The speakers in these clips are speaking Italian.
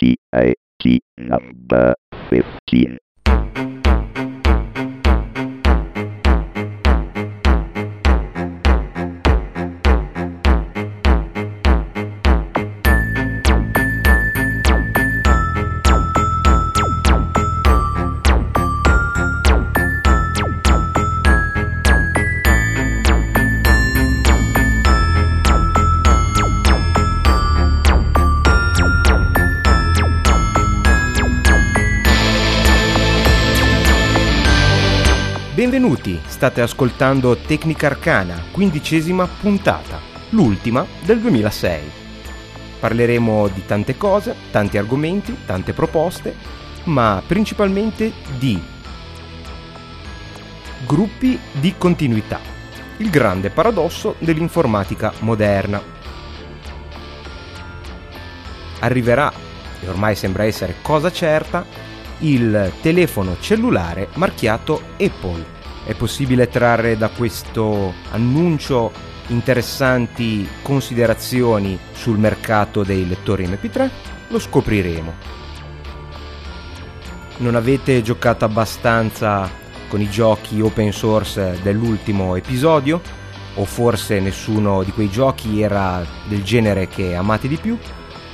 TAT number 15. State ascoltando Tecnica Arcana, quindicesima puntata, l'ultima del 2006. Parleremo di tante cose, tanti argomenti, tante proposte, ma principalmente di gruppi di continuità, il grande paradosso dell'informatica moderna. Arriverà, e ormai sembra essere cosa certa, il telefono cellulare marchiato Apple. È possibile trarre da questo annuncio interessanti considerazioni sul mercato dei lettori MP3? Lo scopriremo. Non avete giocato abbastanza con i giochi open source dell'ultimo episodio? O forse nessuno di quei giochi era del genere che amate di più?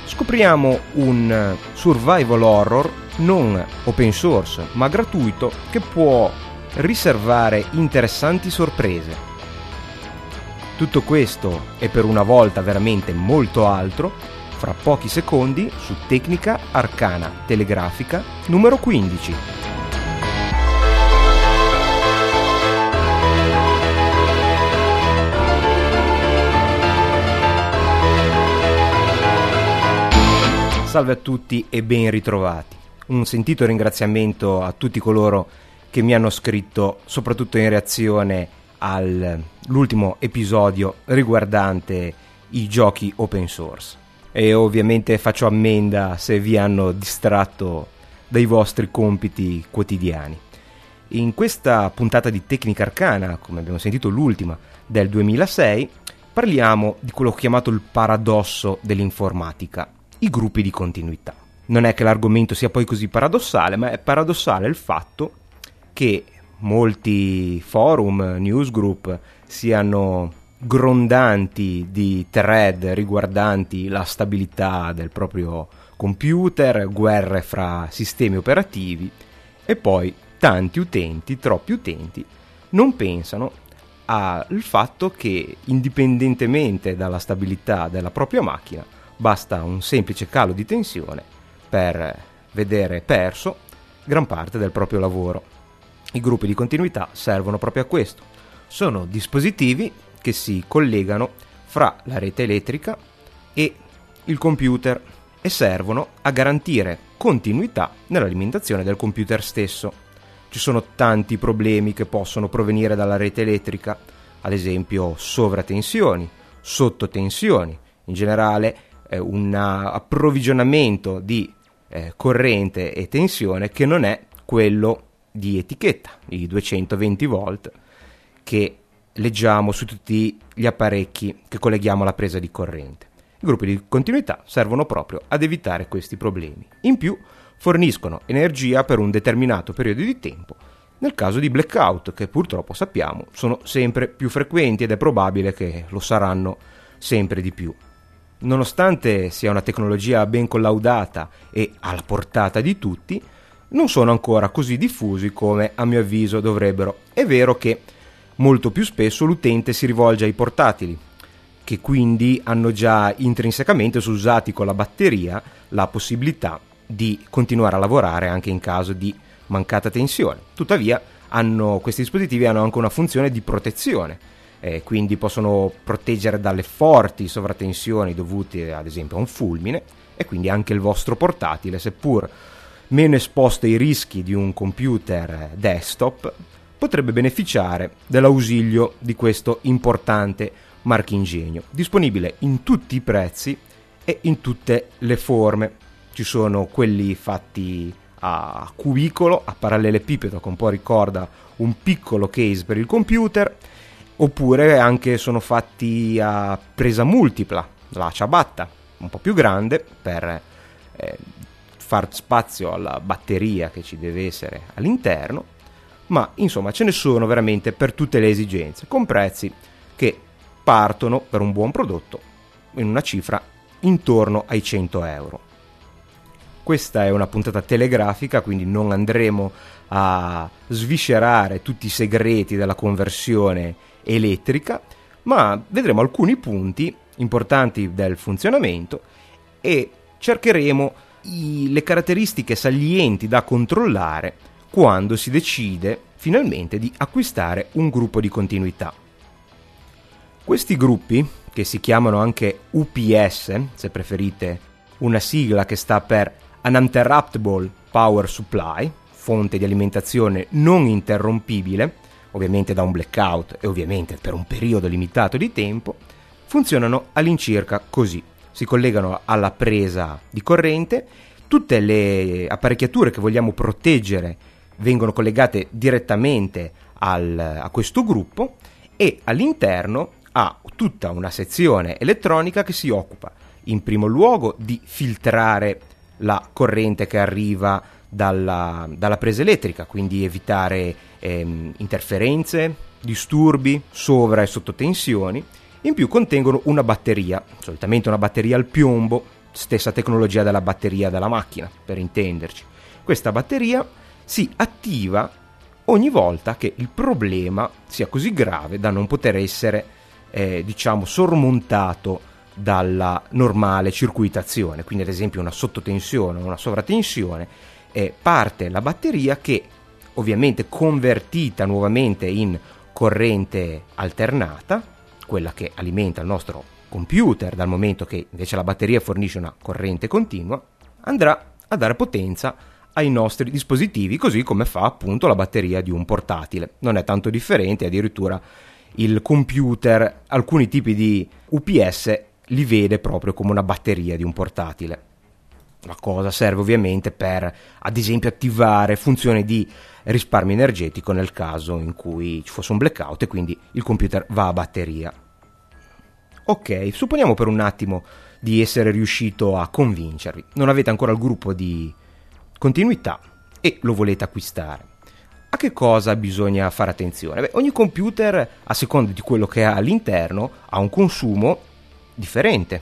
Scopriamo un survival horror non open source ma gratuito che può riservare interessanti sorprese. Tutto questo e per una volta veramente molto altro fra pochi secondi su Tecnica Arcana Telegrafica numero 15. Salve a tutti e ben ritrovati. Un sentito ringraziamento a tutti coloro che mi hanno scritto, soprattutto in reazione all'ultimo episodio riguardante i giochi open source. E ovviamente faccio ammenda se vi hanno distratto dai vostri compiti quotidiani. In questa puntata di Tecnica Arcana, come abbiamo sentito l'ultima del 2006, parliamo di quello chiamato il paradosso dell'informatica, i gruppi di continuità. Non è che l'argomento sia poi così paradossale, ma è paradossale il fatto che molti forum, newsgroup siano grondanti di thread riguardanti la stabilità del proprio computer, guerre fra sistemi operativi e poi tanti utenti, troppi utenti, non pensano al fatto che indipendentemente dalla stabilità della propria macchina basta un semplice calo di tensione per vedere perso gran parte del proprio lavoro. I gruppi di continuità servono proprio a questo. Sono dispositivi che si collegano fra la rete elettrica e il computer e servono a garantire continuità nell'alimentazione del computer stesso. Ci sono tanti problemi che possono provenire dalla rete elettrica, ad esempio sovratensioni, sottotensioni, in generale eh, un approvvigionamento di eh, corrente e tensione che non è quello di etichetta, i 220 volt che leggiamo su tutti gli apparecchi che colleghiamo alla presa di corrente. I gruppi di continuità servono proprio ad evitare questi problemi. In più forniscono energia per un determinato periodo di tempo nel caso di blackout che purtroppo sappiamo sono sempre più frequenti ed è probabile che lo saranno sempre di più. Nonostante sia una tecnologia ben collaudata e alla portata di tutti, non sono ancora così diffusi come a mio avviso dovrebbero. È vero che molto più spesso l'utente si rivolge ai portatili, che quindi hanno già intrinsecamente usati con la batteria la possibilità di continuare a lavorare anche in caso di mancata tensione. Tuttavia, hanno, questi dispositivi hanno anche una funzione di protezione, eh, quindi possono proteggere dalle forti sovratensioni dovute ad esempio a un fulmine e quindi anche il vostro portatile, seppur meno esposto ai rischi di un computer desktop, potrebbe beneficiare dell'ausilio di questo importante marchingegno, disponibile in tutti i prezzi e in tutte le forme. Ci sono quelli fatti a cubicolo, a parallelepipedo, che un po' ricorda un piccolo case per il computer, oppure anche sono fatti a presa multipla, la ciabatta, un po' più grande per eh, far spazio alla batteria che ci deve essere all'interno, ma insomma ce ne sono veramente per tutte le esigenze, con prezzi che partono per un buon prodotto in una cifra intorno ai 100 euro. Questa è una puntata telegrafica, quindi non andremo a sviscerare tutti i segreti della conversione elettrica, ma vedremo alcuni punti importanti del funzionamento e cercheremo i, le caratteristiche salienti da controllare quando si decide finalmente di acquistare un gruppo di continuità. Questi gruppi, che si chiamano anche UPS, se preferite una sigla che sta per Uninterruptible Power Supply, fonte di alimentazione non interrompibile, ovviamente da un blackout e ovviamente per un periodo limitato di tempo, funzionano all'incirca così. Si collegano alla presa di corrente, tutte le apparecchiature che vogliamo proteggere vengono collegate direttamente al, a questo gruppo e all'interno ha tutta una sezione elettronica che si occupa in primo luogo di filtrare la corrente che arriva dalla, dalla presa elettrica, quindi evitare ehm, interferenze, disturbi, sovra e sottotensioni. In più contengono una batteria, solitamente una batteria al piombo, stessa tecnologia della batteria della macchina, per intenderci. Questa batteria si attiva ogni volta che il problema sia così grave da non poter essere, eh, diciamo, sormontato dalla normale circuitazione, quindi ad esempio una sottotensione o una sovratensione, eh, parte la batteria che ovviamente convertita nuovamente in corrente alternata, quella che alimenta il nostro computer dal momento che invece la batteria fornisce una corrente continua, andrà a dare potenza ai nostri dispositivi, così come fa appunto la batteria di un portatile. Non è tanto differente, addirittura il computer, alcuni tipi di UPS li vede proprio come una batteria di un portatile. La cosa serve ovviamente per, ad esempio, attivare funzioni di risparmio energetico nel caso in cui ci fosse un blackout e quindi il computer va a batteria. Ok, supponiamo per un attimo di essere riuscito a convincervi. Non avete ancora il gruppo di continuità e lo volete acquistare. A che cosa bisogna fare attenzione? Beh, ogni computer, a seconda di quello che ha all'interno, ha un consumo differente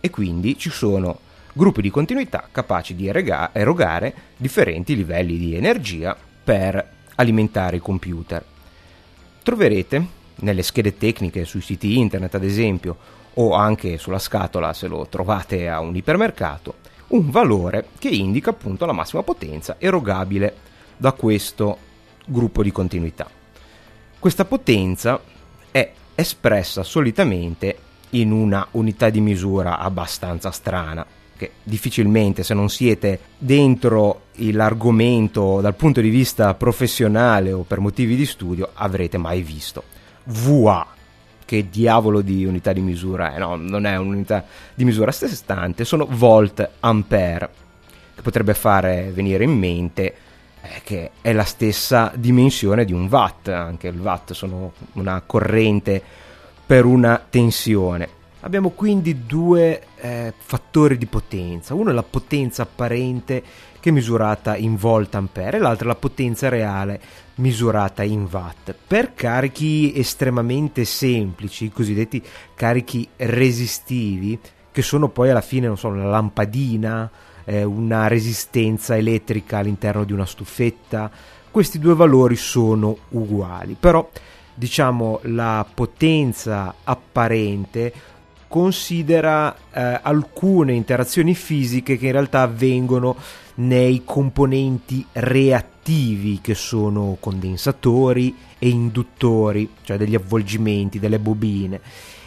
e quindi ci sono gruppi di continuità capaci di erogare differenti livelli di energia per alimentare il computer. Troverete nelle schede tecniche sui siti internet ad esempio o anche sulla scatola se lo trovate a un ipermercato un valore che indica appunto la massima potenza erogabile da questo gruppo di continuità. Questa potenza è espressa solitamente in una unità di misura abbastanza strana che difficilmente se non siete dentro l'argomento dal punto di vista professionale o per motivi di studio avrete mai visto. VA che diavolo di unità di misura è? No, non è un'unità di misura a sé stante, sono volt ampere che potrebbe fare venire in mente eh, che è la stessa dimensione di un watt, anche il watt sono una corrente per una tensione. Abbiamo quindi due eh, fattori di potenza, uno è la potenza apparente che è misurata in volt ampere e l'altro è la potenza reale misurata in watt. Per carichi estremamente semplici, i cosiddetti carichi resistivi, che sono poi alla fine non so, una lampadina, eh, una resistenza elettrica all'interno di una stufetta, questi due valori sono uguali, però diciamo la potenza apparente considera eh, alcune interazioni fisiche che in realtà avvengono nei componenti reattivi che sono condensatori e induttori, cioè degli avvolgimenti, delle bobine.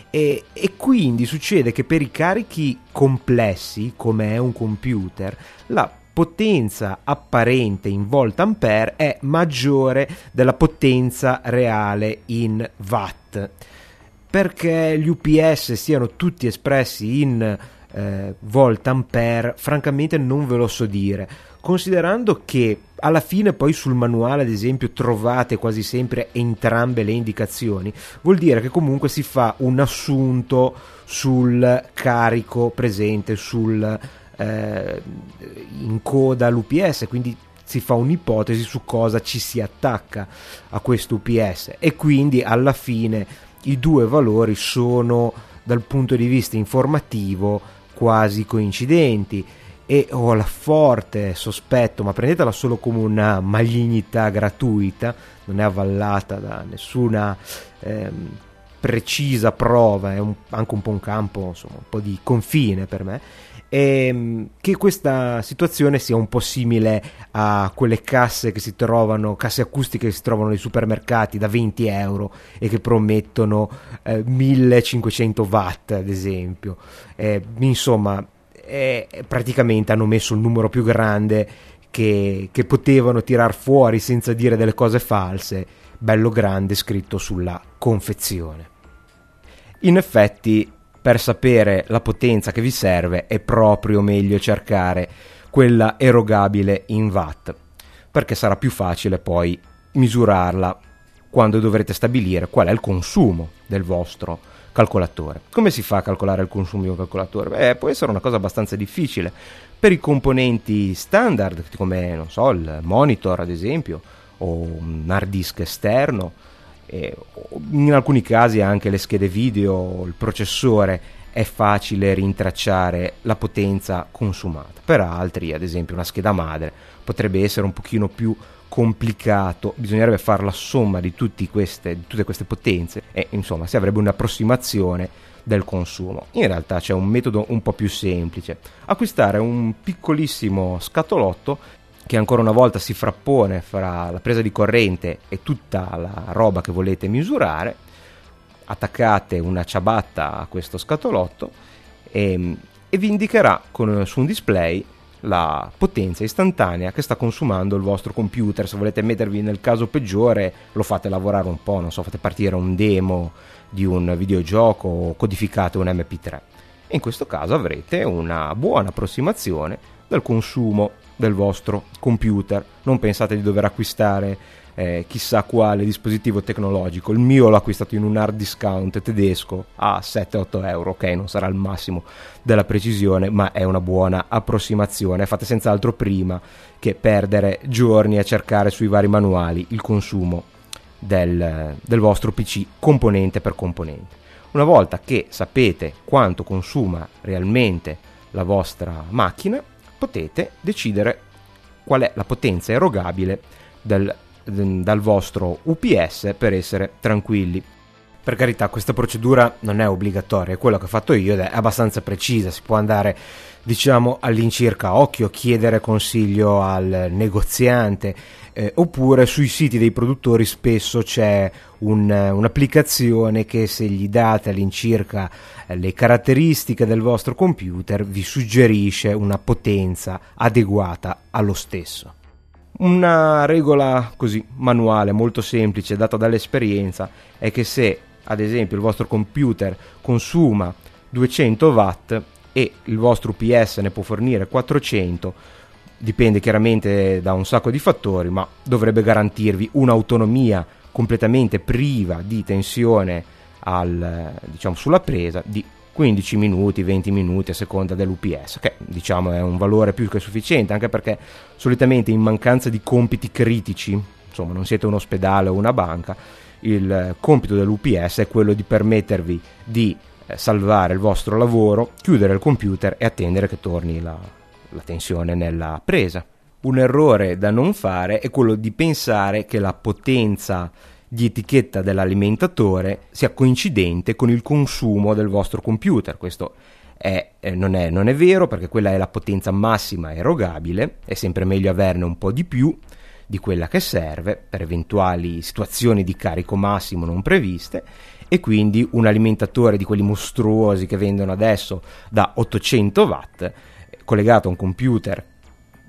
E, e, quindi succede che per i carichi complessi, come è un computer, la potenza apparente in volt ampere è maggiore della potenza reale in watt. Perché gli UPS siano tutti espressi in eh, volt ampere, francamente non ve lo so dire. Considerando che alla fine poi sul manuale ad esempio trovate quasi sempre entrambe le indicazioni, vuol dire che comunque si fa un assunto sul carico presente sul eh, in coda all'UPS, quindi si fa un'ipotesi su cosa ci si attacca a questo UPS e quindi alla fine i due valori sono dal punto di vista informativo quasi coincidenti. E ho la forte sospetto, ma prendetela solo come una malignità gratuita, non è avvallata da nessuna ehm, precisa prova, è un, anche un po' un campo, insomma, un po' di confine per me e ehm, che questa situazione sia un po' simile a quelle casse che si trovano, casse acustiche che si trovano nei supermercati da 20 euro e che promettono eh, 1500 watt ad esempio. Eh, insomma, eh, praticamente hanno messo il numero più grande che, che potevano tirar fuori senza dire delle cose false, bello grande scritto sulla confezione. In effetti per sapere la potenza che vi serve è proprio meglio cercare quella erogabile in watt, perché sarà più facile poi misurarla quando dovrete stabilire qual è il consumo del vostro calcolatore. Come si fa a calcolare il consumo di un calcolatore? Beh, può essere una cosa abbastanza difficile. Per i componenti standard, come so, il monitor ad esempio, o un hard disk esterno, in alcuni casi anche le schede video, il processore è facile rintracciare la potenza consumata. Per altri, ad esempio una scheda madre, potrebbe essere un pochino più complicato, bisognerebbe fare la somma di, queste, di tutte queste potenze e insomma si avrebbe un'approssimazione del consumo. In realtà c'è un metodo un po' più semplice, acquistare un piccolissimo scatolotto che ancora una volta si frappone fra la presa di corrente e tutta la roba che volete misurare, attaccate una ciabatta a questo scatolotto e, e vi indicherà con, su un display la potenza istantanea che sta consumando il vostro computer. Se volete mettervi nel caso peggiore, lo fate lavorare un po', non so, fate partire un demo di un videogioco o codificate un MP3. E in questo caso avrete una buona approssimazione del consumo del vostro computer. Non pensate di dover acquistare eh, chissà quale dispositivo tecnologico. Il mio l'ho acquistato in un hard discount tedesco a 7-8 euro. Ok, non sarà il massimo della precisione, ma è una buona approssimazione. Fate senz'altro prima che perdere giorni a cercare sui vari manuali il consumo del, del vostro PC componente per componente. Una volta che sapete quanto consuma realmente la vostra macchina, potete decidere qual è la potenza erogabile del, dal vostro UPS per essere tranquilli. Per carità, questa procedura non è obbligatoria, è quello che ho fatto io ed è abbastanza precisa, si può andare diciamo all'incirca occhio, chiedere consiglio al negoziante eh, oppure sui siti dei produttori spesso c'è un, un'applicazione che se gli date all'incirca eh, le caratteristiche del vostro computer vi suggerisce una potenza adeguata allo stesso. Una regola così manuale molto semplice data dall'esperienza è che se ad esempio il vostro computer consuma 200 watt e il vostro UPS ne può fornire 400, dipende chiaramente da un sacco di fattori, ma dovrebbe garantirvi un'autonomia completamente priva di tensione al, diciamo, sulla presa di 15 minuti, 20 minuti a seconda dell'UPS, che diciamo è un valore più che sufficiente, anche perché solitamente in mancanza di compiti critici, insomma non siete un ospedale o una banca, il compito dell'UPS è quello di permettervi di eh, salvare il vostro lavoro, chiudere il computer e attendere che torni la, la tensione nella presa. Un errore da non fare è quello di pensare che la potenza di etichetta dell'alimentatore sia coincidente con il consumo del vostro computer. Questo è, eh, non, è, non, è, vero perché quella è la potenza massima erogabile, è sempre meglio averne un po' di più di quella che serve per eventuali situazioni di carico massimo non previste e quindi un alimentatore di quelli mostruosi che vendono adesso da 800 watt collegato a un computer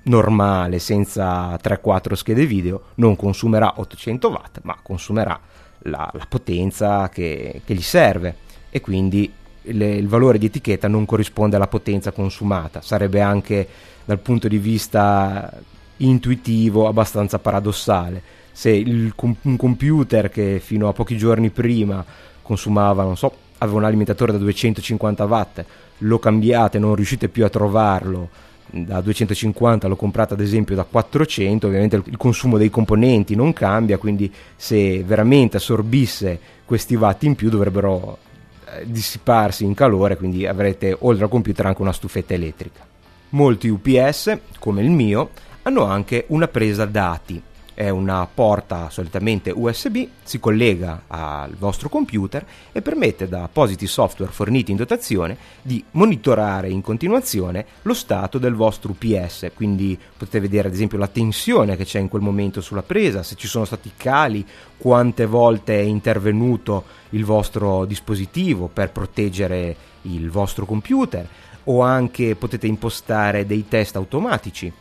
normale senza 3-4 schede video non consumerà 800 watt ma consumerà la, la potenza che, che, gli serve e quindi le, il valore di etichetta non corrisponde alla potenza consumata sarebbe anche dal punto di vista intuitivo abbastanza paradossale. Se il, un computer che fino a pochi giorni prima consumava, non so, aveva un alimentatore da 250 watt, lo cambiate, non riuscite più a trovarlo, da 250 l'ho comprato ad esempio da 400, ovviamente il consumo dei componenti non cambia, quindi se veramente assorbisse questi watt in più dovrebbero eh, dissiparsi in calore, quindi avrete oltre al computer anche una stufetta elettrica. Molti UPS, come il mio, hanno anche una presa dati è una porta solitamente USB, si collega al vostro computer e permette da appositi software forniti in dotazione di monitorare in continuazione lo stato del vostro UPS, quindi potete vedere ad esempio la tensione che c'è in quel momento sulla presa, se ci sono stati cali, quante volte è intervenuto il vostro dispositivo per proteggere il vostro computer o anche potete impostare dei test automatici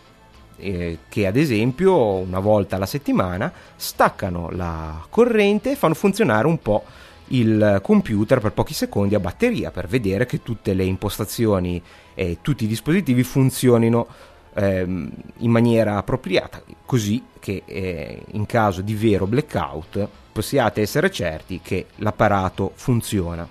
eh, che ad esempio una volta alla settimana staccano la corrente e fanno funzionare un po' il computer per pochi secondi a batteria per vedere che tutte le impostazioni e tutti i dispositivi funzionino ehm, in maniera appropriata, così che eh, in caso di vero blackout possiate essere certi che l'apparato funziona.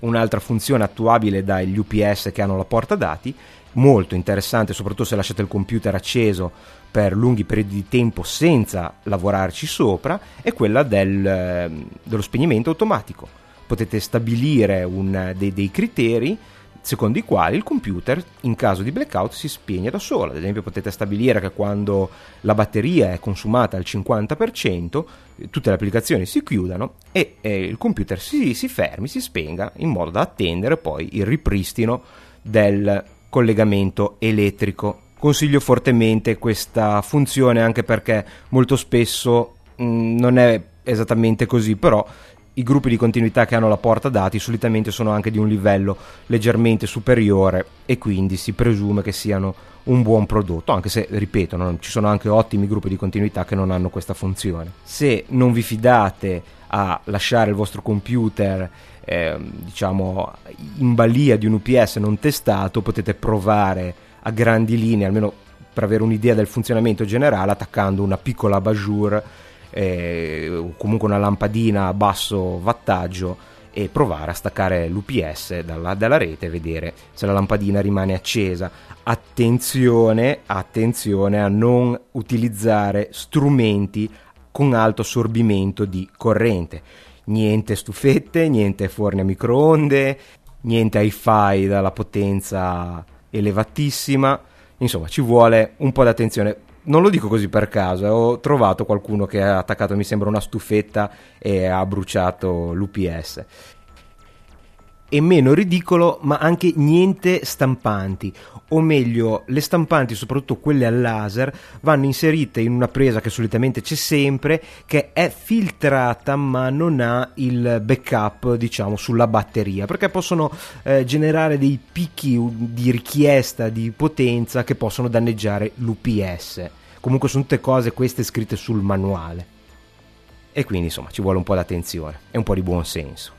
Un'altra funzione attuabile dagli UPS che hanno la porta dati molto interessante, soprattutto se lasciate il computer acceso per lunghi periodi di tempo senza lavorarci sopra, è quella del, ehm, dello spegnimento automatico. Potete stabilire un, dei, dei criteri secondo i quali il computer in caso di blackout si spegne da solo. Ad esempio potete stabilire che quando la batteria è consumata al 50% tutte le applicazioni si chiudano e eh, il computer si, si fermi, si spenga in modo da attendere poi il ripristino del collegamento elettrico. Consiglio fortemente questa funzione anche perché molto spesso mh, mm, non è esattamente così, però i gruppi di continuità che hanno la porta dati solitamente sono anche di un livello leggermente superiore e quindi si presume che siano un buon prodotto, anche se, ripeto, non, ci sono anche ottimi gruppi di continuità che non hanno questa funzione. Se non vi fidate a lasciare il vostro computer eh, diciamo in balia di un UPS non testato potete provare a grandi linee almeno per avere un'idea del funzionamento generale attaccando una piccola abajur eh, o comunque una lampadina a basso wattaggio e provare a staccare l'UPS dalla, dalla, rete e vedere se la lampadina rimane accesa. Attenzione, attenzione a non utilizzare strumenti con alto assorbimento di corrente niente stufette, niente forni a microonde, niente hi-fi dalla potenza elevatissima. Insomma, ci vuole un po' di attenzione. Non lo dico così per caso, eh. ho trovato qualcuno che ha attaccato, mi sembra, una stufetta e ha bruciato l'UPS e meno ridicolo, ma anche niente stampanti. O meglio, le stampanti, soprattutto quelle a laser, vanno inserite in una presa che solitamente c'è sempre, che è filtrata ma non ha il backup, diciamo, sulla batteria, perché possono eh, generare dei picchi di richiesta di potenza che possono danneggiare l'UPS. Comunque sono tutte cose queste scritte sul manuale. E quindi insomma ci vuole un po' d'attenzione e un po' di buon senso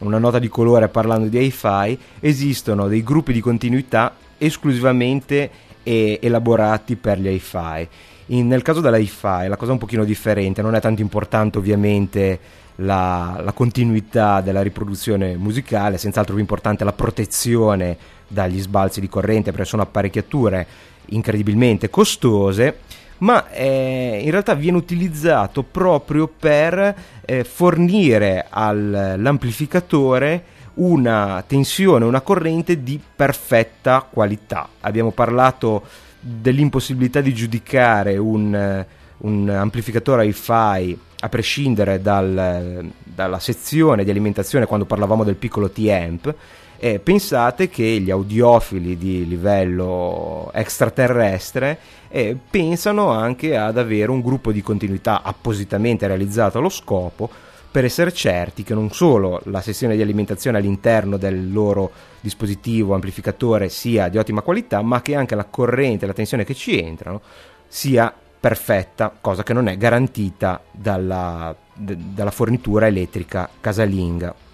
una nota di colore parlando di hi-fi, esistono dei gruppi di continuità esclusivamente e elaborati per gli hi-fi. In, nel caso dell'hi-fi la cosa è un pochino differente, non è tanto importante ovviamente la, la continuità della riproduzione musicale, senz'altro più importante la protezione dagli sbalzi di corrente perché sono apparecchiature incredibilmente costose ma eh, in realtà viene utilizzato proprio per eh, fornire all'amplificatore una tensione, una corrente di perfetta qualità. Abbiamo parlato dell'impossibilità di giudicare un, un amplificatore hi-fi a prescindere dal, dalla sezione di alimentazione quando parlavamo del piccolo T-amp eh, pensate che gli audiofili di livello extraterrestre eh, pensano anche ad avere un gruppo di continuità appositamente realizzato allo scopo per essere certi che non solo la sessione di alimentazione all'interno del loro dispositivo amplificatore sia di ottima qualità, ma che anche la corrente e la tensione che ci entrano sia perfetta, cosa che non è garantita dalla, d- dalla fornitura elettrica casalinga.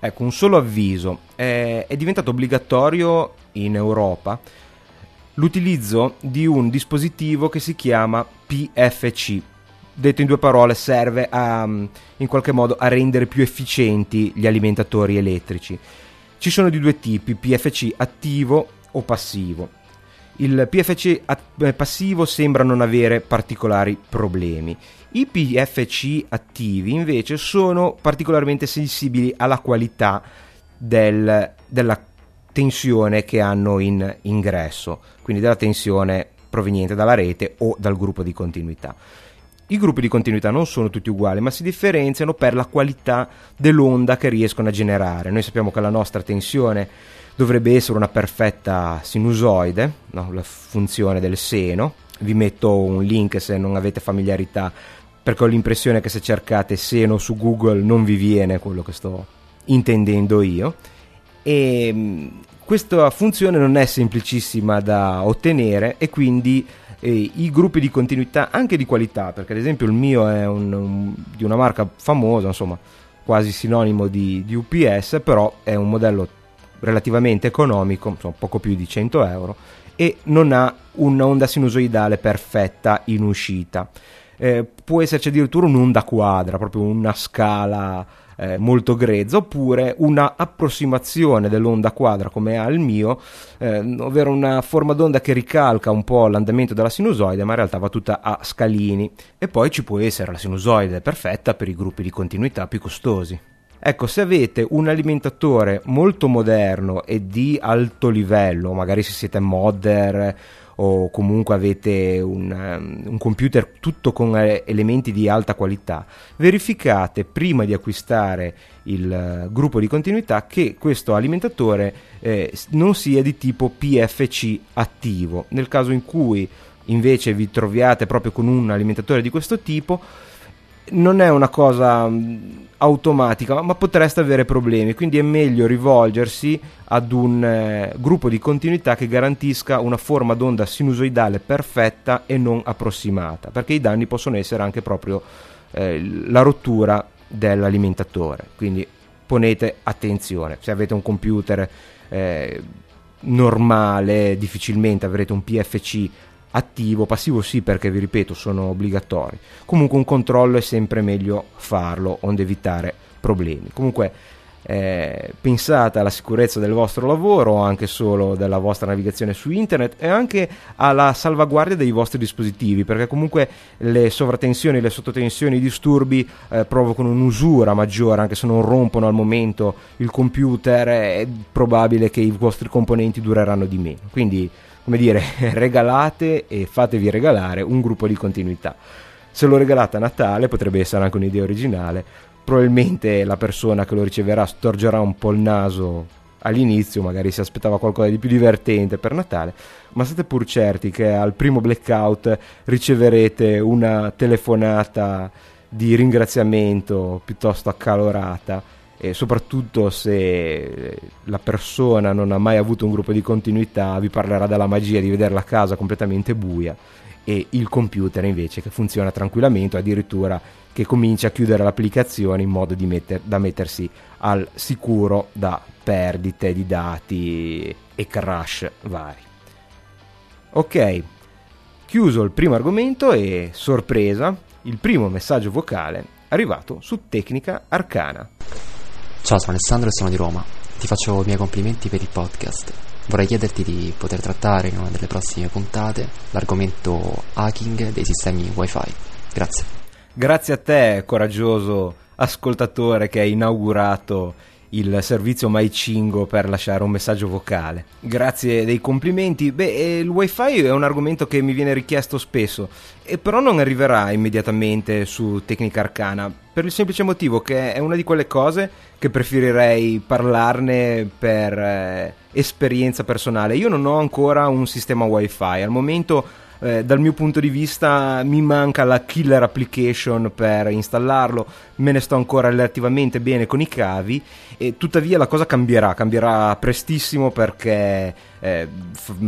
Ecco, un solo avviso, è, è diventato obbligatorio in Europa l'utilizzo di un dispositivo che si chiama PFC. Detto in due parole, serve a, in qualche modo a rendere più efficienti gli alimentatori elettrici. Ci sono di due tipi, PFC attivo o passivo. Il PFC eh, passivo sembra non avere particolari problemi. I PFC attivi invece sono particolarmente sensibili alla qualità del, della tensione che hanno in ingresso, quindi della tensione proveniente dalla rete o dal gruppo di continuità. I gruppi di continuità non sono tutti uguali, ma si differenziano per la qualità dell'onda che riescono a generare. Noi sappiamo che la nostra tensione dovrebbe essere una perfetta sinusoide, no? la funzione del seno. Vi metto un link se non avete familiarità, perché ho l'impressione che se cercate seno su Google non vi viene quello che sto intendendo io. E mm, questa funzione non è semplicissima da ottenere e quindi eh, i gruppi di continuità anche di qualità, perché ad esempio il mio è un, un, di una marca famosa, insomma quasi sinonimo di, di, UPS, però è un modello relativamente economico, insomma poco più di 100 euro, e non ha un'onda sinusoidale perfetta in uscita. Eh, può esserci addirittura un'onda quadra, proprio una scala eh, molto grezza, oppure una approssimazione dell'onda quadra come ha il mio, eh, ovvero una forma d'onda che ricalca un po' l'andamento della sinusoide, ma in realtà va tutta a scalini. E poi ci può essere la sinusoide perfetta per i gruppi di continuità più costosi. Ecco, se avete un alimentatore molto moderno e di alto livello, magari se siete modder o comunque avete un, um, un computer tutto con eh, elementi di alta qualità, verificate prima di acquistare il uh, gruppo di continuità che questo alimentatore eh, non sia di tipo PFC attivo. Nel caso in cui invece vi troviate proprio con un alimentatore di questo tipo, non è una cosa um, automatica, ma potreste avere problemi, quindi è meglio rivolgersi ad un eh, gruppo di continuità che garantisca una forma d'onda sinusoidale perfetta e non approssimata, perché i danni possono essere anche proprio eh, la rottura dell'alimentatore, quindi ponete attenzione, se avete un computer eh, normale difficilmente avrete un PFC attivo, passivo sì perché vi ripeto sono obbligatori. Comunque un controllo è sempre meglio farlo onde evitare problemi. Comunque eh, pensate alla sicurezza del vostro lavoro, anche solo della vostra navigazione su internet e anche alla salvaguardia dei vostri dispositivi, perché comunque le sovratensioni, le sottotensioni, i disturbi eh, provocano un'usura maggiore, anche se non rompono al momento il computer, è probabile che i vostri componenti dureranno di meno. Quindi come dire, regalate e fatevi regalare un gruppo di continuità. Se lo regalate a Natale potrebbe essere anche un'idea originale, probabilmente la persona che lo riceverà storgerà un po' il naso all'inizio, magari si aspettava qualcosa di più divertente per Natale, ma state pur certi che al primo blackout riceverete una telefonata di ringraziamento piuttosto accalorata e soprattutto se la persona non ha mai avuto un gruppo di continuità vi parlerà della magia di vedere la casa completamente buia e il computer invece che funziona tranquillamente addirittura che comincia a chiudere l'applicazione in modo metter, da mettersi al sicuro da perdite di dati e crash vari. Ok chiuso il primo argomento e sorpresa il primo messaggio vocale arrivato su Tecnica Arcana Ciao, sono Alessandro e sono di Roma. Ti faccio i miei complimenti per il podcast. Vorrei chiederti di poter trattare in una delle prossime puntate l'argomento hacking dei sistemi wifi. Grazie. Grazie a te, coraggioso ascoltatore che hai inaugurato il servizio MyCingo per lasciare un messaggio vocale. Grazie dei complimenti. Beh, eh, il wifi è un argomento che mi viene richiesto spesso, e però non arriverà immediatamente su Tecnica Arcana, per il semplice motivo che è una di quelle cose che preferirei parlarne per eh, esperienza personale. Io non ho ancora un sistema wifi, al momento eh, dal mio punto di vista mi manca la killer application per installarlo, me ne sto ancora relativamente bene con i cavi e tuttavia la cosa cambierà, cambierà prestissimo perché eh,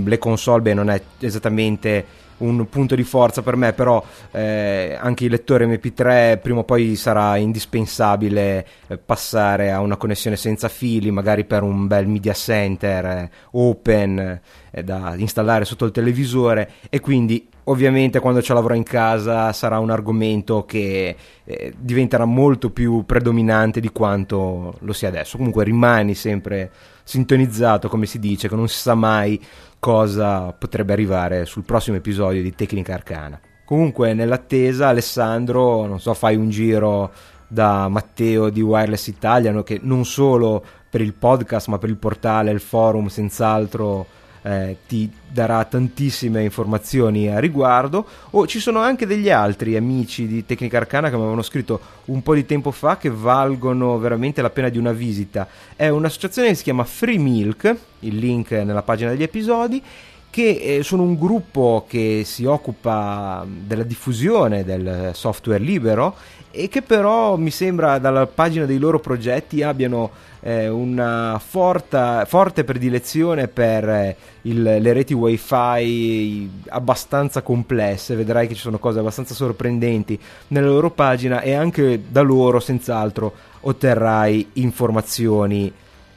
le console beh, non è esattamente un punto di forza per me, però eh, anche il lettore MP3 prima o poi sarà indispensabile eh, passare a una connessione senza fili, magari per un bel media center eh, open eh, da installare sotto il televisore e quindi ovviamente quando ce l'avrò in casa sarà un argomento che eh, diventerà molto più predominante di quanto lo sia adesso. Comunque rimani sempre sintonizzato, come si dice, che non si sa mai cosa potrebbe arrivare sul prossimo episodio di Tecnica Arcana. Comunque, nell'attesa, Alessandro, non so, fai un giro da Matteo di Wireless Italiano che non solo per il podcast ma per il portale, il forum, senz'altro eh, ti darà tantissime informazioni a riguardo. O ci sono anche degli altri amici di Tecnica Arcana che mi avevano scritto un po' di tempo fa che valgono veramente la pena di una visita. È un'associazione che si chiama Free Milk il link nella pagina degli episodi che eh, sono un gruppo che si occupa della diffusione del software libero e che però mi sembra dalla pagina dei loro progetti abbiano eh, una forta, forte predilezione per eh, il, le reti wifi abbastanza complesse, vedrai che ci sono cose abbastanza sorprendenti nella loro pagina e anche da loro senz'altro otterrai informazioni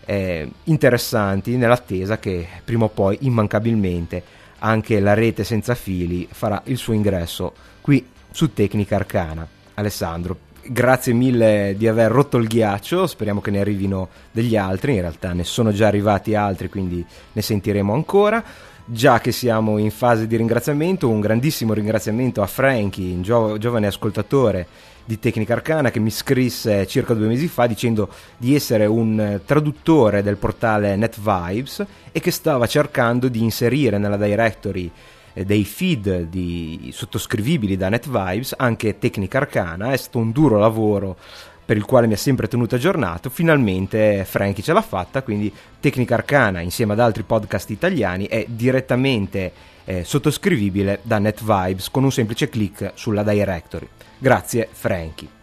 eh, interessanti nell'attesa che prima o poi immancabilmente anche la rete senza fili farà il suo ingresso qui su Tecnica Arcana. Alessandro, grazie mille di aver rotto il ghiaccio, speriamo che ne arrivino degli altri, in realtà ne sono già arrivati altri, quindi ne sentiremo ancora. Già che siamo in fase di ringraziamento, un grandissimo ringraziamento a Frankie, un gio- giovane ascoltatore di Tecnica Arcana che mi scrisse circa due mesi fa dicendo di essere un traduttore del portale NetVibes e che stava cercando di inserire nella directory dei feed di, sottoscrivibili da NetVibes, anche Tecnica Arcana, è stato un duro lavoro per il quale mi ha sempre tenuto aggiornato. Finalmente Frankie ce l'ha fatta, quindi Tecnica Arcana insieme ad altri podcast italiani è direttamente eh, sottoscrivibile da NetVibes con un semplice clic sulla directory. Grazie Frankie.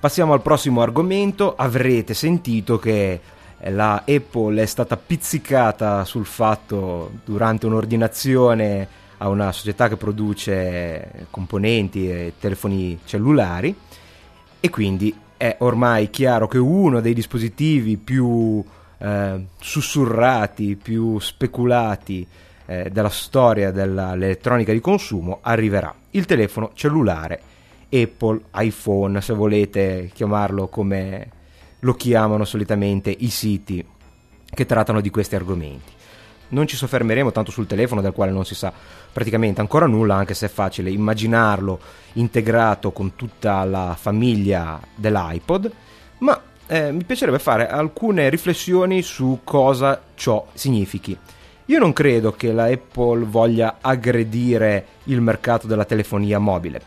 Passiamo al prossimo argomento. Avrete sentito che la Apple è stata pizzicata sul fatto durante un'ordinazione a una società che produce componenti e telefoni cellulari e quindi è ormai chiaro che uno dei dispositivi più eh, sussurrati, più speculati eh, della storia dell'elettronica di consumo arriverà, il telefono cellulare Apple, iPhone, se volete chiamarlo come lo chiamano solitamente i siti che trattano di questi argomenti. Non ci soffermeremo tanto sul telefono del quale non si sa praticamente ancora nulla, anche se è facile immaginarlo integrato con tutta la famiglia dell'iPod, ma eh, mi piacerebbe fare alcune riflessioni su cosa ciò significhi. Io non credo che la Apple voglia aggredire il mercato della telefonia mobile,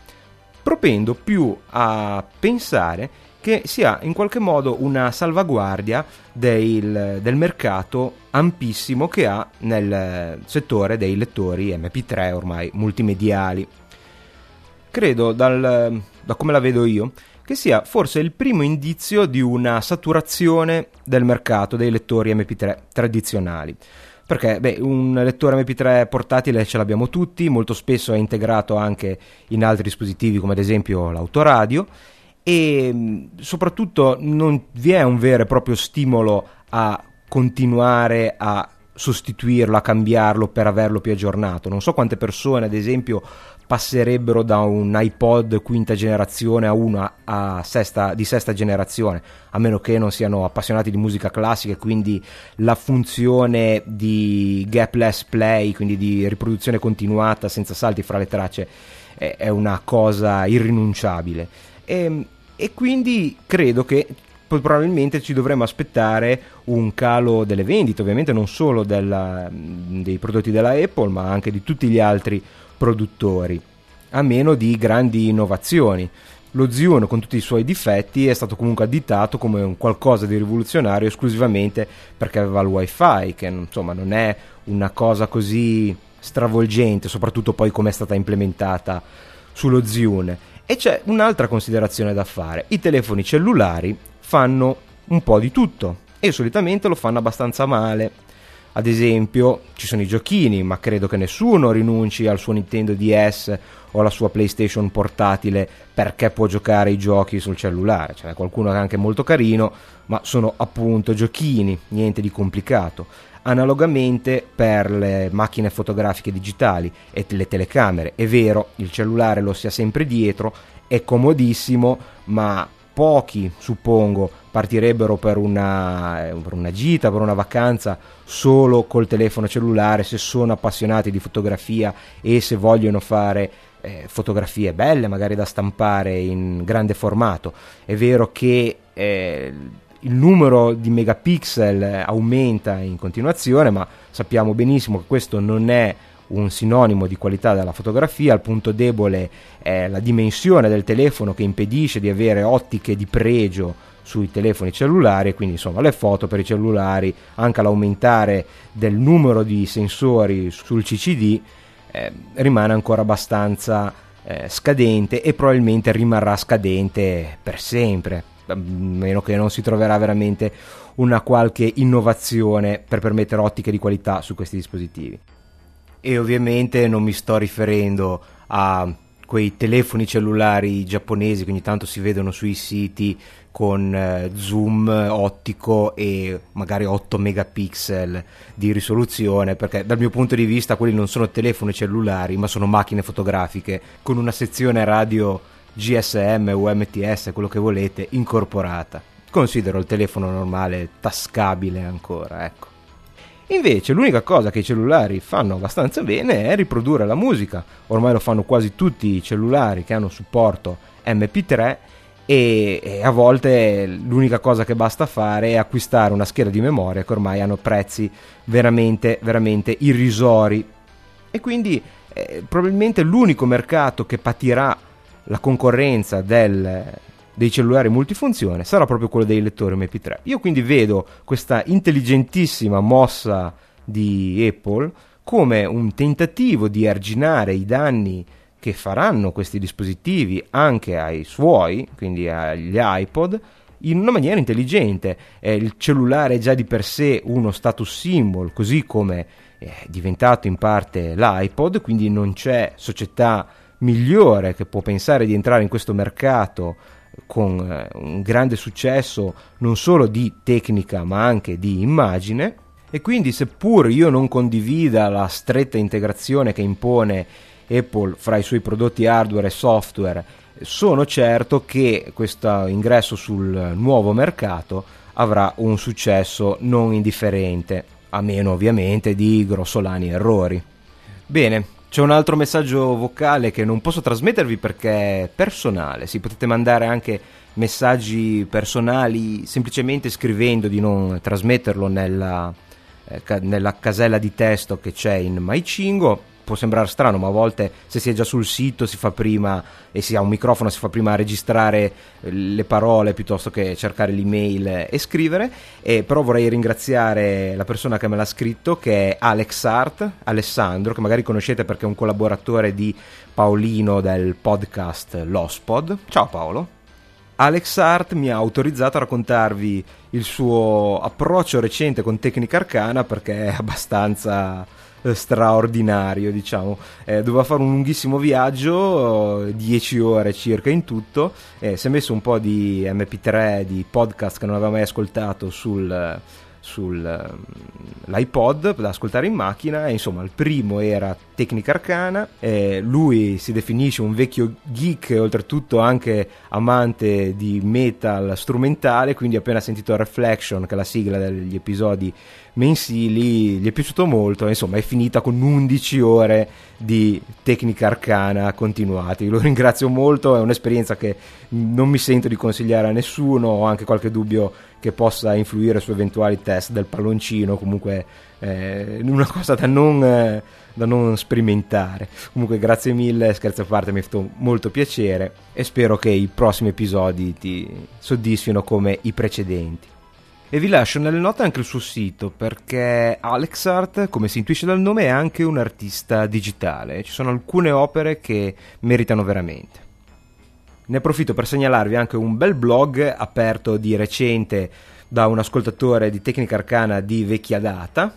propendo più a pensare che sia in qualche modo una salvaguardia del, del, mercato ampissimo che ha nel settore dei lettori MP3 ormai multimediali. Credo, dal, da come la vedo io, che sia forse il primo indizio di una saturazione del mercato dei lettori MP3 tradizionali. Perché beh, un lettore MP3 portatile ce l'abbiamo tutti, molto spesso è integrato anche in altri dispositivi come ad esempio l'autoradio e soprattutto non vi è un vero e proprio stimolo a continuare a sostituirlo, a cambiarlo per averlo più aggiornato. Non so quante persone, ad esempio, passerebbero da un iPod quinta generazione a uno a sesta, di sesta generazione, a meno che non siano appassionati di musica classica e quindi la funzione di gapless play, quindi di riproduzione continuata senza salti fra le tracce, è, è una cosa irrinunciabile. E, ehm, e quindi credo che probabilmente ci dovremmo aspettare un calo delle vendite, ovviamente non solo della, dei prodotti della Apple, ma anche di tutti gli altri produttori, a meno di grandi innovazioni. Lo Zune, con tutti i suoi difetti, è stato comunque additato come un qualcosa di rivoluzionario esclusivamente perché aveva il wifi, che insomma non è una cosa così stravolgente, soprattutto poi come è stata implementata sullo Zune. E c'è un'altra considerazione da fare. I telefoni cellulari fanno un po' di tutto e solitamente lo fanno abbastanza male. Ad esempio, ci sono i giochini, ma credo che nessuno rinunci al suo Nintendo DS o alla sua PlayStation portatile perché può giocare i giochi sul cellulare. Ce n'è qualcuno che è anche molto carino, ma sono appunto giochini, niente di complicato. Analogamente per le macchine fotografiche digitali e le telecamere. È vero, il cellulare lo si ha sempre dietro, è comodissimo, ma pochi, suppongo, partirebbero per una, per una, gita, per una vacanza solo col telefono cellulare se sono appassionati di fotografia e se vogliono fare eh, fotografie belle, magari da stampare in grande formato. È vero che eh, il numero di megapixel aumenta in continuazione, ma sappiamo benissimo che questo non è un sinonimo di qualità della fotografia, il punto debole è la dimensione del telefono che impedisce di avere ottiche di pregio sui telefoni cellulari, quindi insomma le foto per i cellulari, anche l'aumentare del numero di sensori sul CCD eh, rimane ancora abbastanza eh, scadente e probabilmente rimarrà scadente per sempre a meno che non si troverà veramente una qualche innovazione per permettere ottiche di qualità su questi dispositivi. E ovviamente non mi sto riferendo a quei telefoni cellulari giapponesi che ogni tanto si vedono sui siti con eh, zoom ottico e magari 8 megapixel di risoluzione perché dal mio punto di vista quelli non sono telefoni cellulari ma sono macchine fotografiche con una sezione radio GSM, UMTS, quello che volete, incorporata. Considero il telefono normale tascabile ancora, ecco. Invece l'unica cosa che i cellulari fanno abbastanza bene è riprodurre la musica. Ormai lo fanno quasi tutti i cellulari che hanno supporto MP3 e, a volte l'unica cosa che basta fare è acquistare una scheda di memoria che ormai hanno prezzi veramente, veramente irrisori. E quindi eh, probabilmente l'unico mercato che patirà la concorrenza del, dei cellulari multifunzione sarà proprio quello dei lettori MP3. Io quindi vedo questa intelligentissima mossa di Apple come un tentativo di arginare i danni che faranno questi dispositivi anche ai suoi, quindi agli iPod, in una maniera intelligente. Eh, il cellulare è già di per sé uno status symbol, così come è diventato in parte l'iPod, quindi non c'è società migliore che può pensare di entrare in questo mercato con eh, un grande successo non solo di tecnica ma anche di immagine. E quindi seppur io non condivida la stretta integrazione che impone Apple fra i suoi prodotti hardware e software sono certo che questo ingresso sul nuovo mercato avrà un successo non indifferente a meno ovviamente di grossolani errori. Bene c'è un altro messaggio vocale che non posso trasmettervi perché è personale. Si potete mandare anche messaggi personali semplicemente scrivendo di non trasmetterlo nella, eh, ca- nella casella di testo che c'è in MyCingo può sembrare strano, ma a volte se si è già sul sito si fa prima e si ha un microfono si fa prima registrare eh, le parole piuttosto che cercare l'email e scrivere. E però vorrei ringraziare la persona che me l'ha scritto, che è Alex Art, Alessandro, che magari conoscete perché è un collaboratore di Paolino del podcast Lospod. Ciao Paolo. Alex Art mi ha autorizzato a raccontarvi il suo approccio recente con Tecnica Arcana perché è abbastanza straordinario, diciamo. Eh, doveva fare un lunghissimo viaggio, 10 ore circa in tutto, eh, si è messo un po' di MP3, di podcast che non aveva mai ascoltato sul sull'iPod da ascoltare in macchina e insomma il primo era Tecnica Arcana eh, lui si definisce un vecchio geek e oltretutto anche amante di metal strumentale quindi appena sentito Reflection che è la sigla degli episodi mensili gli è piaciuto molto insomma è finita con 11 ore di tecnica arcana continuati lo ringrazio molto è un'esperienza che non mi sento di consigliare a nessuno ho anche qualche dubbio che possa influire su eventuali test del palloncino, comunque eh, una cosa da non, eh, da non, sperimentare. Comunque grazie mille, scherzo a parte, mi ha fatto molto piacere e spero che i prossimi episodi ti soddisfino come i precedenti. E vi lascio nelle note anche il suo sito perché Alex Art, come si intuisce dal nome, è anche un artista digitale. Ci sono alcune opere che meritano veramente. Ne approfitto per segnalarvi anche un bel blog aperto di recente da un ascoltatore di Tecnica Arcana di vecchia data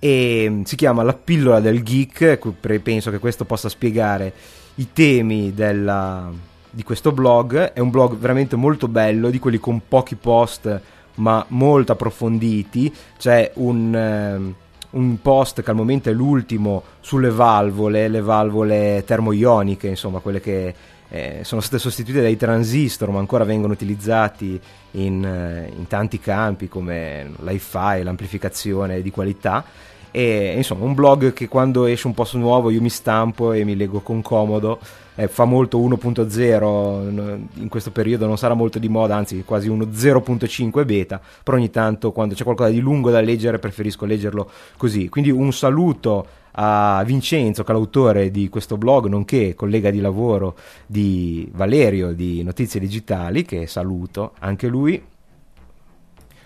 e si chiama La pillola del geek, penso che questo possa spiegare i temi della, di questo blog, è un blog veramente molto bello, di quelli con pochi post ma molto approfonditi, c'è un un post che al momento è l'ultimo sulle valvole, le valvole termoioniche, insomma, quelle che eh, sono state sostituite dai transistor, ma ancora vengono utilizzati in, eh, in tanti campi come l'hi-fi, l'amplificazione di qualità. E insomma, un blog che quando esce un post nuovo io mi stampo e mi leggo con comodo. Eh, fa molto 1.0 in questo periodo, non sarà molto di moda, anzi quasi uno 0.5 beta, però ogni tanto quando c'è qualcosa di lungo da leggere preferisco leggerlo così. Quindi un saluto a Vincenzo, che è l'autore di questo blog, nonché collega di lavoro di Valerio di Notizie Digitali, che saluto anche lui.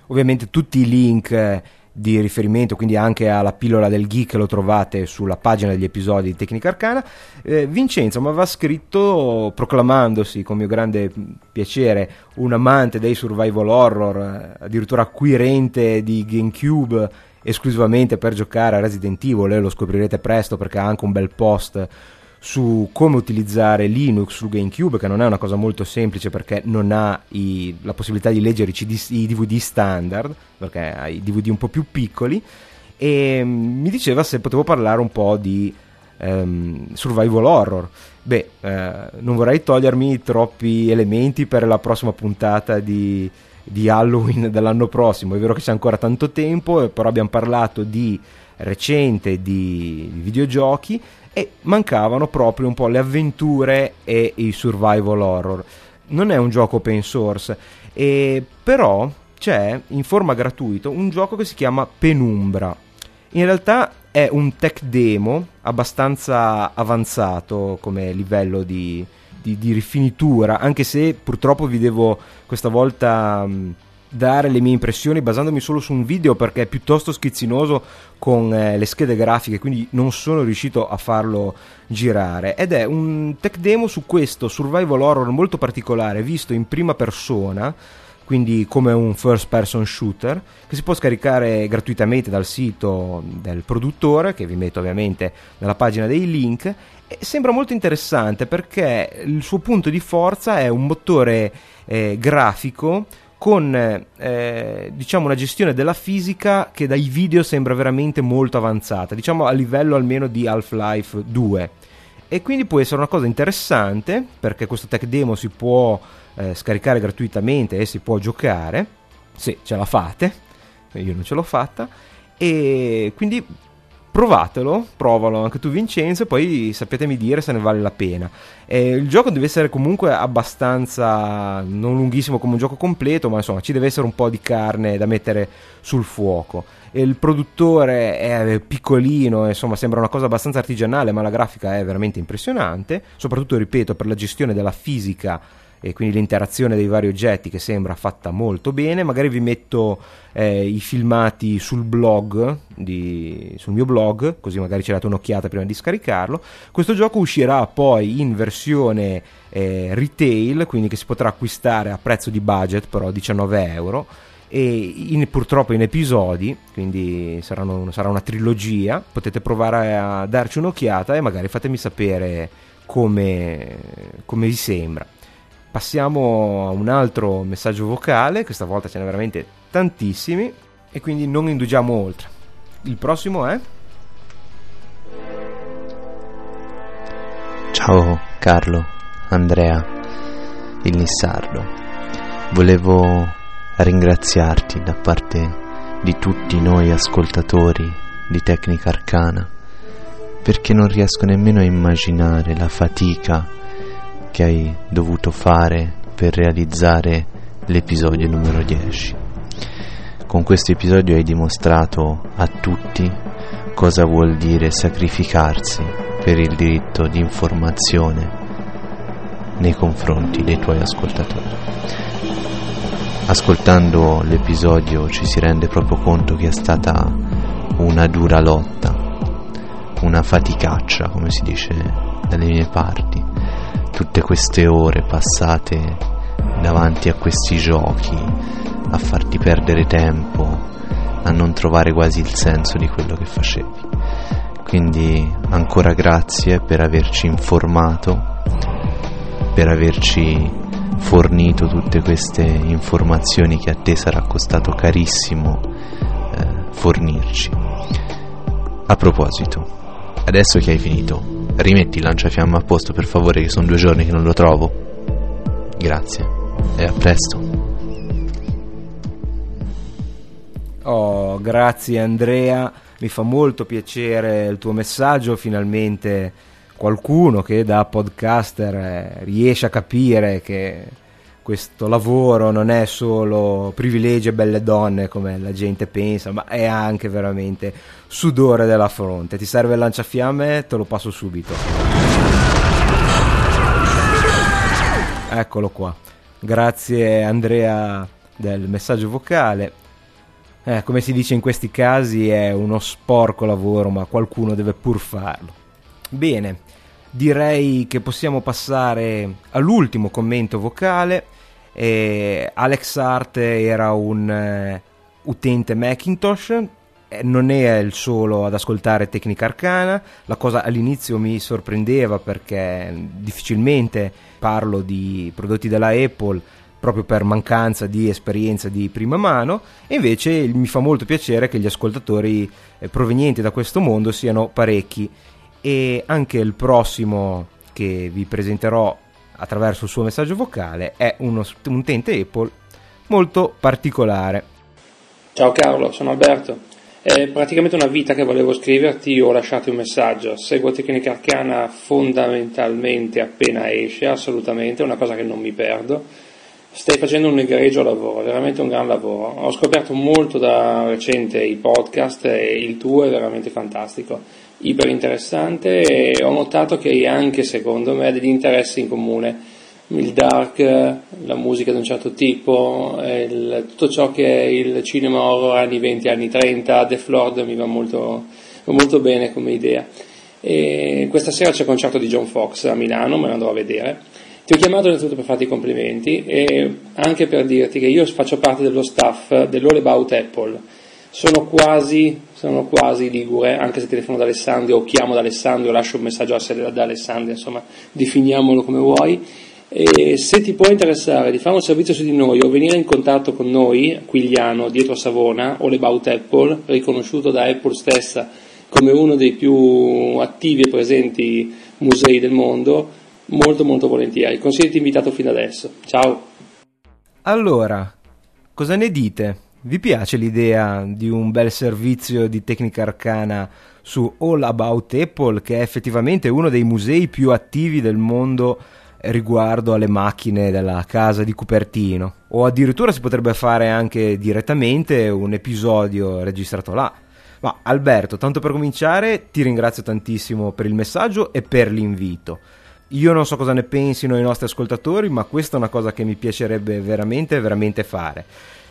Ovviamente tutti i link di riferimento, quindi anche alla pillola del geek lo trovate sulla pagina degli episodi di Tecnica Arcana. Eh, Vincenzo mi aveva scritto proclamandosi con mio grande piacere un amante dei survival horror, addirittura acquirente di GameCube esclusivamente per giocare a Resident Evil e lo scoprirete presto perché ha anche un bel post su come utilizzare Linux su GameCube, che non è una cosa molto semplice perché non ha i, la possibilità di leggere i, CD, i, DVD standard, perché ha i DVD un po' più piccoli, e mi diceva se potevo parlare un po' di um, survival horror. Beh, eh, non vorrei togliermi troppi elementi per la prossima puntata di di Halloween dell'anno prossimo. È vero che c'è ancora tanto tempo, però abbiamo parlato di recente, di, di videogiochi e mancavano proprio un po' le avventure e i survival horror. Non è un gioco open source, e però c'è in forma gratuita un gioco che si chiama Penumbra. In realtà è un tech demo abbastanza avanzato come livello di, di, di rifinitura, anche se purtroppo vi devo questa volta mh, dare le mie impressioni basandomi solo su un video perché è piuttosto schizzinoso con eh, le schede grafiche, quindi non sono riuscito a farlo girare. Ed è un tech demo su questo survival horror molto particolare, visto in prima persona quindi come un first person shooter che si può scaricare gratuitamente dal sito del produttore che vi metto ovviamente nella pagina dei link sembra molto interessante perché il suo punto di forza è un motore eh, grafico con eh, diciamo una gestione della fisica che dai video sembra veramente molto avanzata, diciamo a livello almeno di Half-Life 2. E quindi può essere una cosa interessante perché questo tech demo si può eh, scaricare gratuitamente e si può giocare se ce la fate. Io non ce l'ho fatta. E quindi provatelo, provalo anche tu Vincenzo e poi sapetemi dire se ne vale la pena. Eh, il gioco deve essere comunque abbastanza, non lunghissimo come un gioco completo, ma insomma ci deve essere un po' di carne da mettere sul fuoco. E il produttore è piccolino, insomma sembra una cosa abbastanza artigianale, ma la grafica è veramente impressionante, soprattutto ripeto per la gestione della fisica e quindi l'interazione dei vari oggetti che sembra fatta molto bene. Magari vi metto eh, i filmati sul blog, di, sul mio blog, così magari ci date un'occhiata prima di scaricarlo. Questo gioco uscirà poi in versione eh, retail, quindi che si potrà acquistare a prezzo di budget, però 19 euro. E in, purtroppo in episodi, quindi saranno, sarà una trilogia. Potete provare a darci un'occhiata e magari fatemi sapere come, come vi sembra. Passiamo a un altro messaggio vocale, questa volta ce n'è veramente tantissimi e quindi non indugiamo oltre. Il prossimo è... Ciao Carlo, Andrea, il Nissardo. Volevo ringraziarti da parte di tutti noi ascoltatori di Tecnica Arcana perché non riesco nemmeno a immaginare la fatica che hai dovuto fare per realizzare l'episodio numero 10. Con questo episodio hai dimostrato a tutti cosa vuol dire sacrificarsi per il diritto di informazione nei confronti dei tuoi ascoltatori. Ascoltando l'episodio ci si rende proprio conto che è stata una dura lotta, una faticaccia, come si dice dalle mie parti, tutte queste ore passate davanti a questi giochi, a farti perdere tempo, a non trovare quasi il senso di quello che facevi. Quindi ancora grazie per averci informato, per averci fornito tutte queste informazioni che a te sarà costato carissimo eh, fornirci. A proposito, adesso che hai finito, rimetti il lanciafiamme a posto per favore che sono due giorni che non lo trovo. Grazie e a presto. Oh, grazie Andrea, mi fa molto piacere il tuo messaggio, finalmente qualcuno che da podcaster eh, riesce a capire che questo lavoro non è solo privilegi e belle donne come la gente pensa, ma è anche veramente sudore della fronte. Ti serve il lanciafiamme? Te lo passo subito. Eccolo qua. Grazie Andrea del messaggio vocale. Eh, come si dice in questi casi è uno sporco lavoro, ma qualcuno deve pur farlo. Bene, direi che possiamo passare all'ultimo commento vocale. Eh, Alex Hart era un eh, utente Macintosh, eh, non è il solo ad ascoltare Tecnica Arcana, la cosa all'inizio mi sorprendeva perché difficilmente parlo di prodotti della Apple proprio per mancanza di esperienza di prima mano. E invece mi fa molto piacere che gli ascoltatori eh, provenienti da questo mondo siano parecchi e anche il prossimo che vi presenterò attraverso il suo messaggio vocale è uno, un utente Apple molto particolare. Ciao Carlo, sono Alberto. È praticamente una vita che volevo scriverti o lasciarti un messaggio. Seguo Tecnica Arcana fondamentalmente appena esce, assolutamente, è una cosa che non mi perdo Stai facendo un egregio lavoro, veramente un gran lavoro. Ho scoperto molto da recente i podcast e il tuo è veramente fantastico, iper interessante e ho notato che hai anche, secondo me, degli interessi in comune. Il dark, la musica di un certo tipo, il, tutto ciò che è il cinema horror anni 20, anni 30, The Flood mi va molto, molto bene come idea. E questa sera c'è il concerto di John Fox a Milano, me lo andrò a vedere ti ho chiamato innanzitutto per farti i complimenti e anche per dirti che io faccio parte dello staff dell'All About Apple. Sono quasi, sono quasi ligure, anche se telefono da Alessandro o chiamo da Alessandro, lascio un messaggio da Alessandro, insomma, definiamolo come vuoi. E se ti può interessare di fare un servizio su di noi o venire in contatto con noi, Quigliano, dietro Savona, All About Apple, riconosciuto da Apple stessa come uno dei più attivi e presenti musei del mondo, molto molto volentieri. Consiglio invitato fino adesso. Ciao. Allora, cosa ne dite? Vi piace l'idea di un bel servizio di tecnica arcana su All About Apple, che è effettivamente uno dei musei più attivi del mondo riguardo alle macchine della casa di Cupertino? O addirittura si potrebbe fare anche direttamente un episodio registrato là. Ma Alberto, tanto per cominciare, ti ringrazio tantissimo per il messaggio e per l'invito. Io non so cosa ne pensino i nostri ascoltatori, ma questa è una cosa che mi piacerebbe veramente, veramente fare.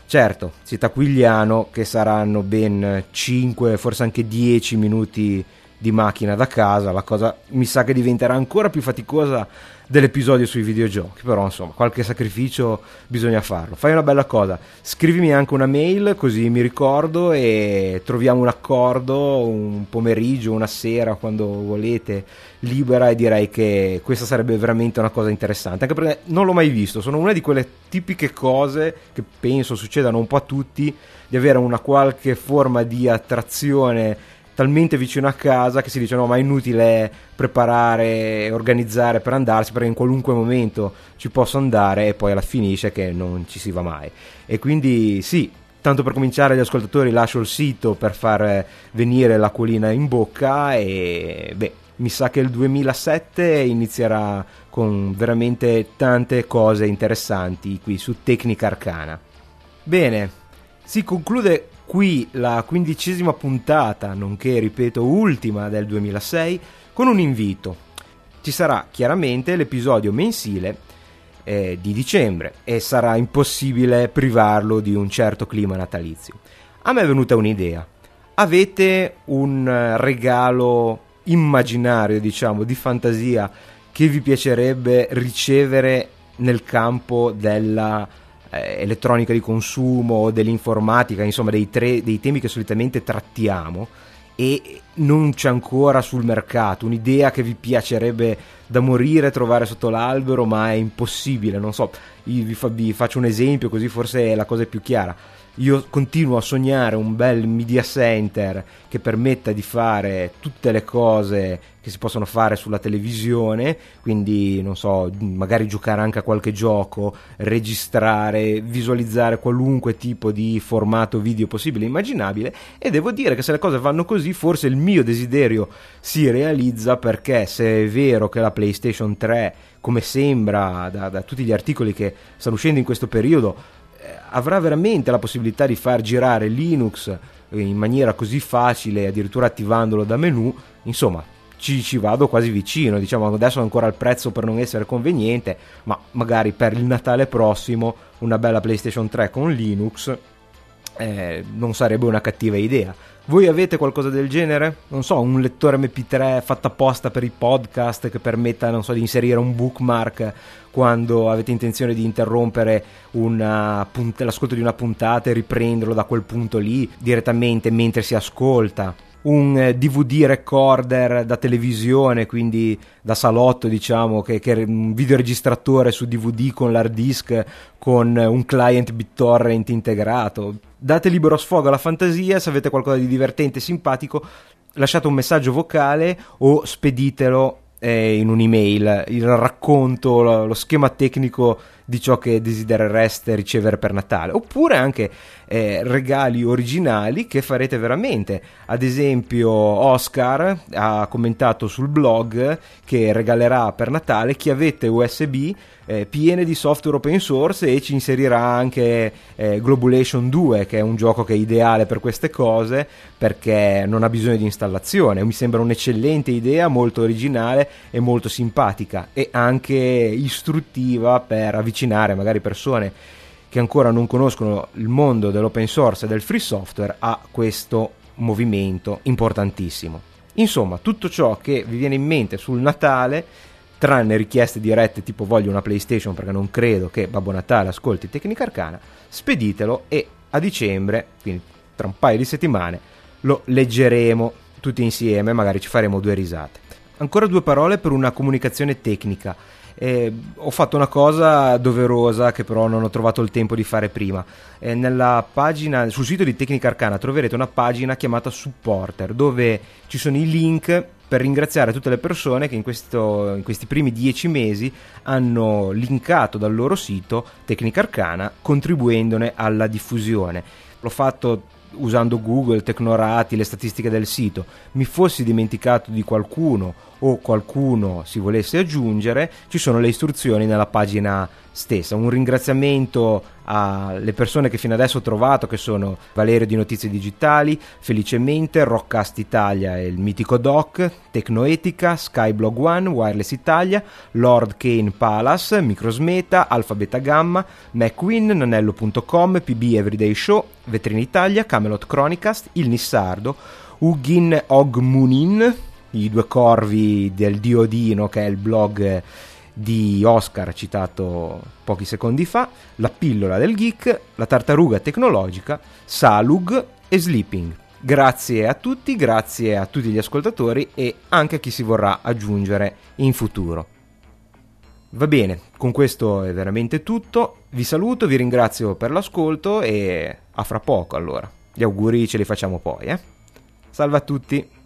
Certo, Città-Quigliano, che saranno ben 5, forse anche 10 minuti di macchina da casa, la cosa mi sa che diventerà ancora più faticosa dell'episodio sui videogiochi, però insomma qualche sacrificio bisogna farlo. Fai una bella cosa, scrivimi anche una mail così mi ricordo e troviamo un accordo un pomeriggio, una sera, quando volete, libera e direi che questa sarebbe veramente una cosa interessante, anche perché non l'ho mai visto, sono una di quelle tipiche cose che penso succedano un po' a tutti, di avere una qualche forma di attrazione talmente vicino a casa che si dice no ma è inutile preparare organizzare per andarsi perché in qualunque momento ci posso andare e poi alla finisce che non ci si va mai. E quindi sì tanto per cominciare gli ascoltatori lascio il sito per far venire l'acquolina in bocca e beh mi sa che il 2007 inizierà con veramente tante cose interessanti qui su Tecnica Arcana. Bene si conclude qui la quindicesima puntata, nonché, ripeto, ultima del 2006, con un invito. Ci sarà chiaramente l'episodio mensile eh, di dicembre e sarà impossibile privarlo di un certo clima natalizio. A me è venuta un'idea. Avete un regalo immaginario, diciamo, di fantasia che vi piacerebbe ricevere nel campo della eh, elettronica di consumo dell'informatica, insomma dei, tre, dei temi che solitamente trattiamo e non c'è ancora sul mercato. Un'idea che vi piacerebbe da morire trovare sotto l'albero ma è impossibile non so. Vi, fa, vi, faccio un esempio così forse è la cosa più chiara io continuo a sognare un bel media center che permetta di fare tutte le cose che si possono fare sulla televisione, quindi non so, magari giocare anche a qualche gioco, registrare, visualizzare qualunque tipo di formato video possibile e immaginabile e devo dire che se le cose vanno così forse il mio desiderio si realizza perché se è vero che la PlayStation 3 come sembra da, da tutti gli articoli che stanno uscendo in questo periodo avrà veramente la possibilità di far girare Linux eh, in maniera così facile, addirittura attivandolo da menu, insomma, ci, ci, vado quasi vicino. Diciamo adesso ancora il prezzo per non essere conveniente, ma magari per il Natale prossimo una bella PlayStation 3 con Linux eh, non sarebbe una cattiva idea. Voi avete qualcosa del genere? Non so, un lettore MP3 fatto apposta per i podcast che permetta, non so, di inserire un bookmark quando avete intenzione di interrompere punt- l'ascolto di una puntata e riprenderlo da quel punto lì direttamente mentre si ascolta un DVD recorder da televisione, quindi da salotto, diciamo, che, che un videoregistratore su DVD con l'hard disk con un client BitTorrent integrato. Date libero sfogo alla fantasia, se avete qualcosa di divertente e simpatico, lasciate un messaggio vocale o speditelo eh, in un'email il racconto, lo, lo, schema tecnico di ciò che desiderereste ricevere per Natale, oppure anche eh, regali originali che farete veramente. Ad esempio, Oscar ha commentato sul blog che regalerà per Natale chiavette USB eh, piene di software open source e ci inserirà anche eh, Globulation 2, che è un gioco che è ideale per queste cose perché non ha bisogno di installazione. Mi sembra un'eccellente idea, molto originale e molto simpatica e anche istruttiva per avvicinare magari persone che ancora non conoscono il mondo dell'open source e del free software a questo movimento importantissimo. Insomma, tutto ciò che vi viene in mente sul Natale, tranne richieste dirette tipo voglio una PlayStation perché non credo che Babbo Natale ascolti Tecnica Arcana, speditelo e a dicembre, quindi tra un paio di settimane, lo leggeremo tutti insieme, magari ci faremo due risate. Ancora due parole per una comunicazione tecnica eh, ho fatto una cosa doverosa che però non ho trovato il tempo di fare prima. Eh, pagina, sul sito di Tecnica Arcana troverete una pagina chiamata Supporter dove ci sono i link per ringraziare tutte le persone che in, questo, in questi primi dieci mesi hanno linkato dal loro sito Tecnica Arcana contribuendone alla diffusione. L'ho fatto usando Google, Tecnorati, le statistiche del sito, mi fossi dimenticato di qualcuno o qualcuno si volesse aggiungere, ci sono le istruzioni nella pagina stessa. Un ringraziamento alle persone che fino adesso ho trovato, che sono Valerio di Notizie Digitali, Felicemente, Rockcast Italia e il mitico Doc, Tecnoetica, Skyblog One, Wireless Italia, Lord Kane Palace, Microsmeta, Alfa Gamma, McQueen, Nanello.com, PB Everyday Show, Vetrina Italia, Camelot Chronicast, Il Nissardo, Ugin Ogmunin, i due corvi del dio Dino, che è il blog di Oscar citato pochi secondi fa, La pillola del geek, La tartaruga tecnologica, Salug e Sleeping. Grazie a tutti, grazie a tutti gli ascoltatori e anche a chi si vorrà aggiungere in futuro. Va bene, con questo è veramente tutto. Vi saluto, vi ringrazio per l'ascolto e a fra poco allora. Gli auguri ce li facciamo poi, eh? Salve a tutti!